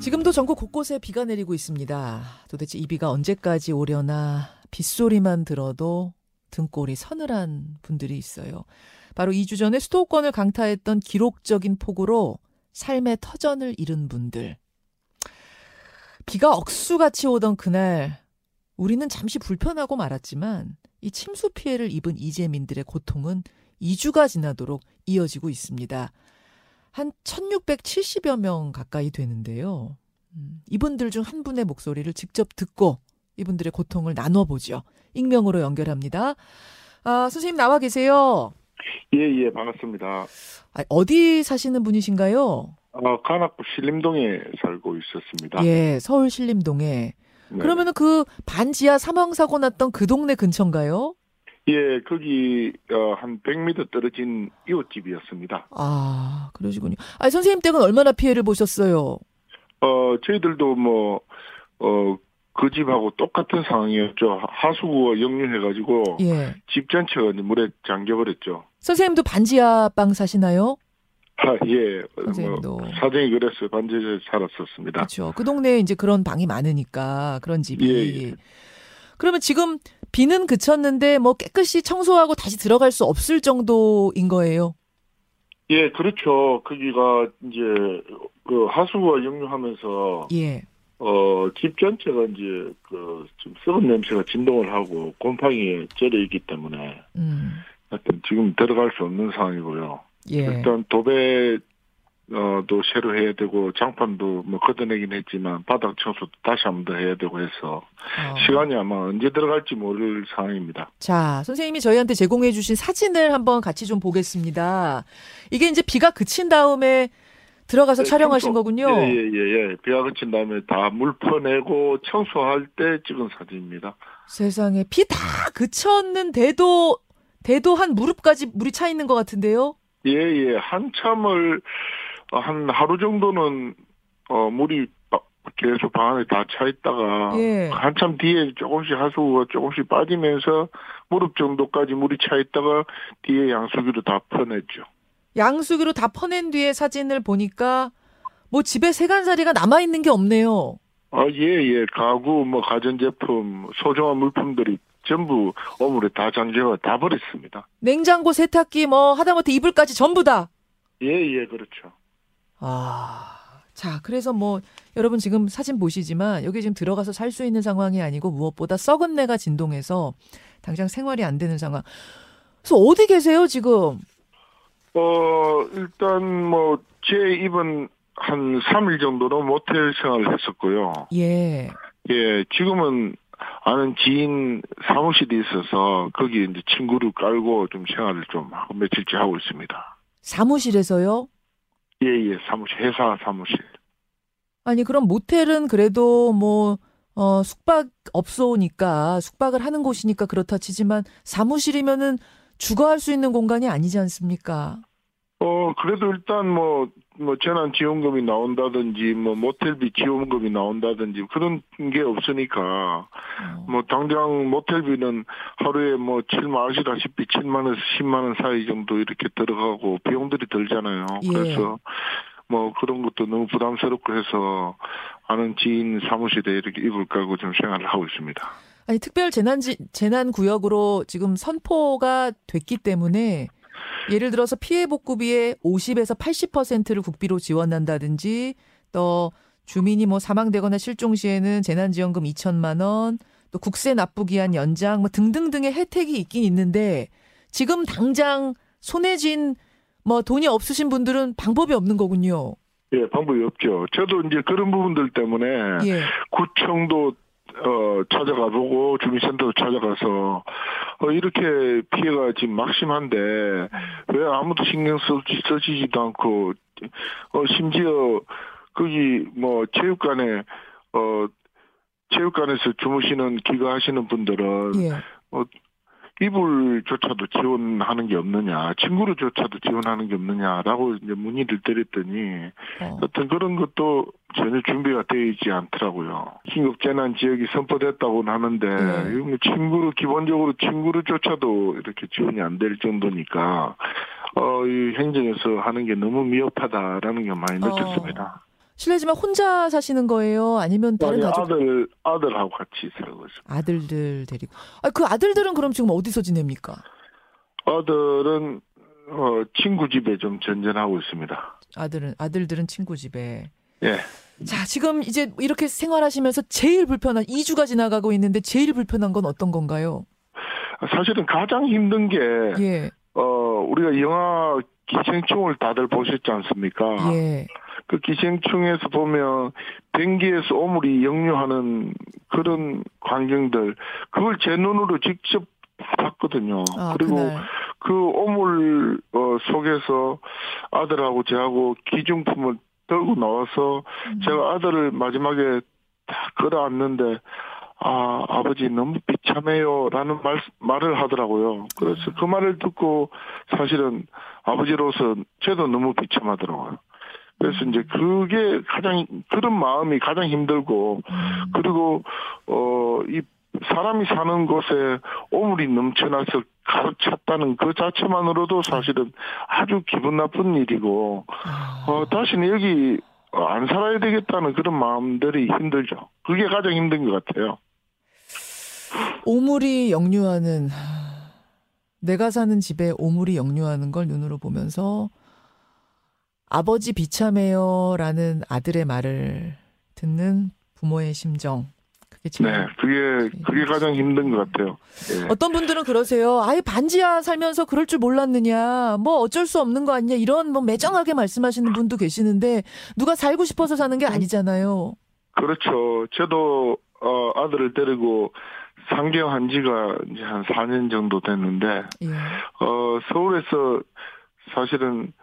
지금도 전국 곳곳에 비가 내리고 있습니다. 도대체 이 비가 언제까지 오려나 빗소리만 들어도 등골이 서늘한 분들이 있어요. 바로 2주 전에 수도권을 강타했던 기록적인 폭우로 삶의 터전을 잃은 분들. 비가 억수같이 오던 그날 우리는 잠시 불편하고 말았지만 이 침수 피해를 입은 이재민들의 고통은 2주가 지나도록 이어지고 있습니다. 한 1670여 명 가까이 되는데요. 음, 이분들 중 한 분의 목소리를 직접 듣고 이분들의 고통을 나눠보죠. 익명으로 연결합니다. 아, 선생님 나와 계세요? 예, 예, 반갑습니다. 아, 어디 사시는 분이신가요? 어, 간악구 신림동에 살고 있었습니다. 예, 서울 신림동에. 네. 그러면은 그 반지하 사망사고 났던 그 동네 근처인가요? 예, 거기 어, 한 100m 떨어진 이웃집이었습니다. 아, 그러시군요. 아, 선생님 댁은 얼마나 피해를 보셨어요? 어, 저희들도 뭐, 어, 그 집하고 똑같은 상황이었죠. 하수구가 역류해가지고 예. 집 전체가 물에 잠겨버렸죠. 선생님도 반지하 방 사시나요? 아, 예. 선생님도. 뭐 사정이 그랬어요. 반지에 살았었습니다. 그렇죠. 그 동네에 이제 그런 방이 많으니까 그런 집이. 예, 예. 그러면 지금 비는 그쳤는데 뭐 깨끗이 청소하고 다시 들어갈 수 없을 정도인 거예요. 예, 그렇죠. 거기가 이제 그 하수구가 역류하면서 예. 어, 집 전체가 이제, 그, 좀 썩은 냄새가 진동을 하고, 곰팡이에 절여 있기 때문에, 음. 하여튼 지금 들어갈 수 없는 상황이고요. 예. 일단 도배, 어, 도 새로 해야 되고, 장판도 뭐 걷어내긴 했지만, 바닥 청소도 다시 한 번 더 해야 되고 해서, 어. 시간이 아마 언제 들어갈지 모를 상황입니다. 자, 선생님이 저희한테 제공해 주신 사진을 한번 같이 좀 보겠습니다. 이게 이제 비가 그친 다음에 들어가서 네, 촬영하신 청소. 거군요. 예, 예, 예, 예. 비가 그친 다음에 다 물 퍼내고, 청소할 때 찍은 사진입니다. 세상에 비 다 그쳤는데도 대도 한 무릎까지 물이 차 있는 것 같은데요. 예, 예. 한참을, 어, 한 하루 정도는, 어, 물이 바- 계속 방 안에 다 차 있다가, 예. 한참 뒤에 조금씩 하수구가 조금씩 빠지면서 무릎 정도까지 물이 차 있다가 뒤에 양수기로 다 퍼냈죠. 양수기로 다 퍼낸 뒤에 사진을 보니까 뭐 집에 세간살이가 남아 있는 게 없네요. 아, 예, 예. 가구, 뭐, 가전제품, 소중한 물품들이 전부 어물에 다 잠겨가 다 버렸습니다. 냉장고, 세탁기, 뭐 하다못해 이불까지 전부 다. 예, 예, 그렇죠. 아, 자, 그래서 뭐 여러분 지금 사진 보시지만 여기 지금 들어가서 살 수 있는 상황이 아니고 무엇보다 썩은 내가 진동해서 당장 생활이 안 되는 상황. 그래서 어디 계세요 지금? 어, 일단 뭐, 제 입은 한 3일 정도는 모텔 생활을 했었고요. 예. 예, 지금은 아는 지인 사무실이 있어서 거기 이제 친구를 깔고 좀 생활을 좀 하고 며칠째 하고 있습니다. 사무실에서요? 예, 예, 사무실, 회사 사무실. 아니 그럼 모텔은 그래도 뭐 어, 숙박 업소니까 숙박을 하는 곳이니까 그렇다 치지만 사무실이면은 주거할 수 있는 공간이 아니지 않습니까? 어, 그래도 일단 뭐, 뭐, 재난 지원금이 나온다든지, 뭐, 모텔비 지원금이 나온다든지, 그런 게 없으니까, 어, 뭐, 당장 모텔비는 하루에 뭐, 7만, 아시다시피 7만 에서 10만 원 사이 정도 이렇게 들어가고, 비용들이 들잖아요. 예. 그래서, 뭐, 그런 것도 너무 부담스럽고 해서, 아는 지인 사무실에 이렇게 이불 깔고 좀 생활을 하고 있습니다. 아니 특별 재난지 재난 구역으로 지금 선포가 됐기 때문에 예를 들어서 피해 복구비의 50에서 80%를 국비로 지원한다든지 또 주민이 뭐 사망되거나 실종 시에는 재난지원금 2천만 원, 또 국세 납부 기한 연장 뭐 등등등의 혜택이 있긴 있는데 지금 당장 손에 쥔뭐 돈이 없으신 분들은 방법이 없는 거군요. 예, 방법이 없죠. 저도 이제 그런 부분들 때문에, 예. 구청도 어 찾아가 보고 주민센터도 찾아가서 어 이렇게 피해가 지금 막심한데 왜 아무도 신경 써, 써지지도 않고 어 심지어 거기 뭐 체육관에 어 체육관에서 주무시는 귀가하시는 분들은 예. 이불조차도 지원하는 게 없느냐, 친구로조차도 지원하는 게 없느냐라고 이제 문의를 드렸더니 어. 어떤 그런 것도 전혀 준비가 되어 있지 않더라고요. 긴급재난 지역이 선포됐다고는 하는데 네. 뭐 친구로 기본적으로 친구로조차도 이렇게 지원이 안 될 정도니까 어, 이 행정에서 하는 게 너무 미흡하다라는 게 많이 어. 느꼈습니다. 실례지만 혼자 사시는 거예요? 아니면 다른 아니, 가족 아들 아들하고 같이 살고 있습니다. 아들들 데리고? 아, 그 아들들은 그럼 지금 어디서 지냅니까? 아들은 어, 친구 집에 좀 전전하고 있습니다. 아들은 아들들은 친구 집에. 예. 자, 지금 이제 이렇게 생활하시면서 제일 불편한 2주가 지나가고 있는데 제일 불편한 건 어떤 건가요? 사실은 가장 힘든 게 예. 어, 우리가 영화 기생충을 다들 보셨지 않습니까? 예. 그 기생충에서 보면 변기에서 오물이 역류하는 그런 광경들 그걸 제 눈으로 직접 봤거든요. 아, 그리고 그날. 그 오물 어, 속에서 아들하고 저하고 기중품을 들고 나와서 음. 제가 아들을 마지막에 다 끌어안는데 아 아버지 너무 비참해요라는 말 말을 하더라고요. 그래서 그 말을 듣고 사실은 아버지로서 저도 너무 비참하더라고요. 그래서 이제 그게 가장 그런 마음이 가장 힘들고 음. 그리고 어이 사람이 사는 곳에 오물이 넘쳐나서 가득 찼다는 그 자체만으로도 사실은 아주 기분 나쁜 일이고 아. 어 다시는 여기 어, 안 살아야 되겠다는 그런 마음들이 힘들죠. 그게 가장 힘든 것 같아요. 오물이 역류하는 내가 사는 집에 오물이 역류하는 걸 눈으로 보면서 아버지 비참해요라는 아들의 말을 듣는 부모의 심정 그게 제일 네, 그게 그게 가장 힘든 것 같아요. 예. 어떤 분들은 그러세요. 아예 반지하 살면서 그럴 줄 몰랐느냐. 뭐 어쩔 수 없는 거 아니냐. 이런 뭐 매정하게 말씀하시는 분도 계시는데 누가 살고 싶어서 사는 게 아니잖아요. 그렇죠. 저도 어, 아들을 데리고 상경한 지가 이제 한 4년 정도 됐는데 예. 어, 서울에서 사실은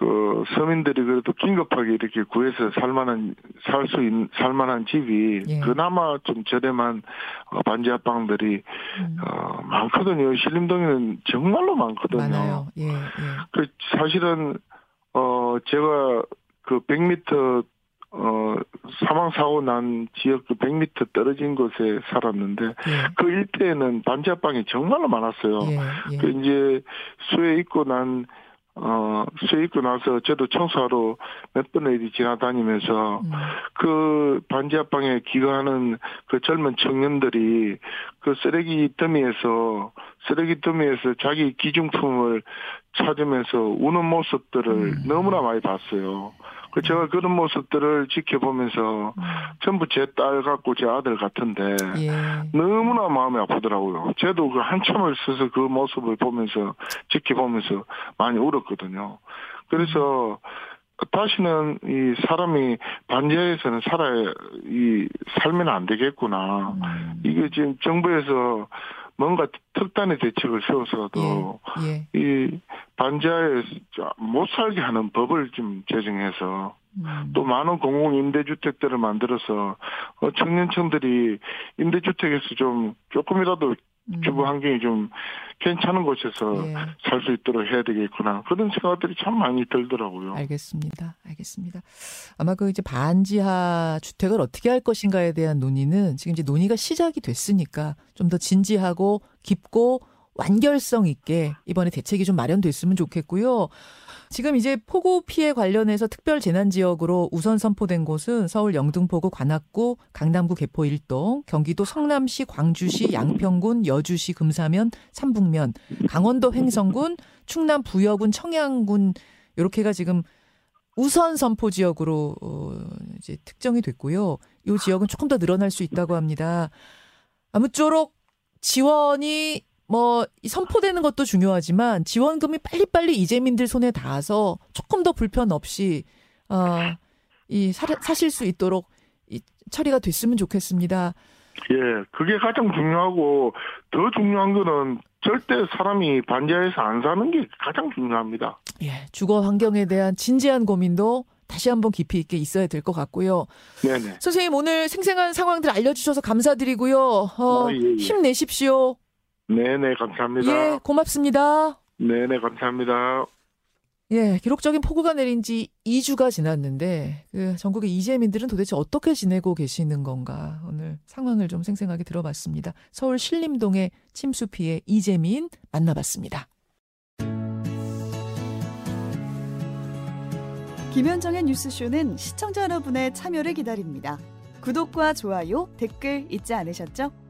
그 서민들이 그래도 긴급하게 이렇게 구해서 살만한 살 수 있는 살만한 집이 예. 그나마 좀 저렴한 어, 반지 합방들이 음, 어, 많거든요. 신림동에는 정말로 많거든요. 많아요. 예, 예. 그 사실은 어 제가 그 100m 어 사망 사고 난 지역 그 100m 떨어진 곳에 살았는데 예. 그 일대에는 반지 합방이 정말로 많았어요. 예, 예. 그 이제 수해 있고 난, 어, 수해 있고 나서 저도 청소하러 몇 번을 이리 지나다니면서 음, 그 반지 합방에 기거하는 그 젊은 청년들이 그 쓰레기 더미에서, 쓰레기 더미에서 자기 기중품을 찾으면서 우는 모습들을 음. 너무나 많이 봤어요. 그 제가 그런 모습들을 지켜보면서 음, 전부 제 딸 같고 제 아들 같은데 예. 너무나 마음이 아프더라고요. 저도 그 한참을 서서 그 모습을 보면서 지켜보면서 많이 울었거든요. 그래서 다시는 이 사람이 반지하에서는 살아야 이 살면 안 되겠구나. 음, 이게 지금 정부에서 뭔가 특단의 대책을 세워서도 예. 이 반지하에 못 살게 하는 법을 좀 제정해서 음, 또 많은 공공 임대주택들을 만들어서 어, 청년층들이 임대주택에서 좀 조금이라도 음, 주거 환경이 좀 괜찮은 곳에서 예. 살수 있도록 해야 되겠구나 그런 생각들이 참 많이 들더라고요. 알겠습니다. 알겠습니다. 아마 그 이제 반지하 주택을 어떻게 할 것인가에 대한 논의는 지금 이제 논의가 시작이 됐으니까 좀 더 진지하고 깊고 완결성 있게 이번에 대책이 좀 마련됐으면 좋겠고요. 지금 이제 폭우 피해 관련해서 특별 재난 지역으로 우선 선포된 곳은 서울 영등포구 관악구, 강남구 개포 일동, 경기도 성남시, 광주시, 양평군, 여주시, 금사면, 삼북면, 강원도 횡성군, 충남 부여군, 청양군 요렇게가 지금 우선 선포 지역으로 어, 이제 특정이 됐고요. 이 지역은 조금 더 늘어날 수 있다고 합니다. 아무쪼록 지원이 뭐이 선포되는 것도 중요하지만 지원금이 빨리빨리 이재민들 손에 닿아서 조금 더 불편 없이 어, 이 사, 사실 수 있도록 이 처리가 됐으면 좋겠습니다. 예, 그게 가장 중요하고 더 중요한 거는 절대 사람이 반지하에서 안 사는 게 가장 중요합니다. 예, 주거 환경에 대한 진지한 고민도 다시 한번 깊이 있게 있어야 될 것 같고요. 네네. 선생님 오늘 생생한 상황들 알려주셔서 감사드리고요. 어, 아, 예, 예. 힘내십시오. 네네, 감사합니다. 예, 고맙습니다. 네네, 감사합니다. 예, 기록적인 폭우가 내린 지 2주가 지났는데 그 전국의 이재민들은 도대체 어떻게 지내고 계시는 건가 오늘 상황을 좀 생생하게 들어봤습니다. 서울 신림동의 침수 피해 이재민 만나봤습니다. 김현정의 뉴스쇼는 시청자 여러분의 참여를 기다립니다. 구독과 좋아요, 댓글 잊지 않으셨죠?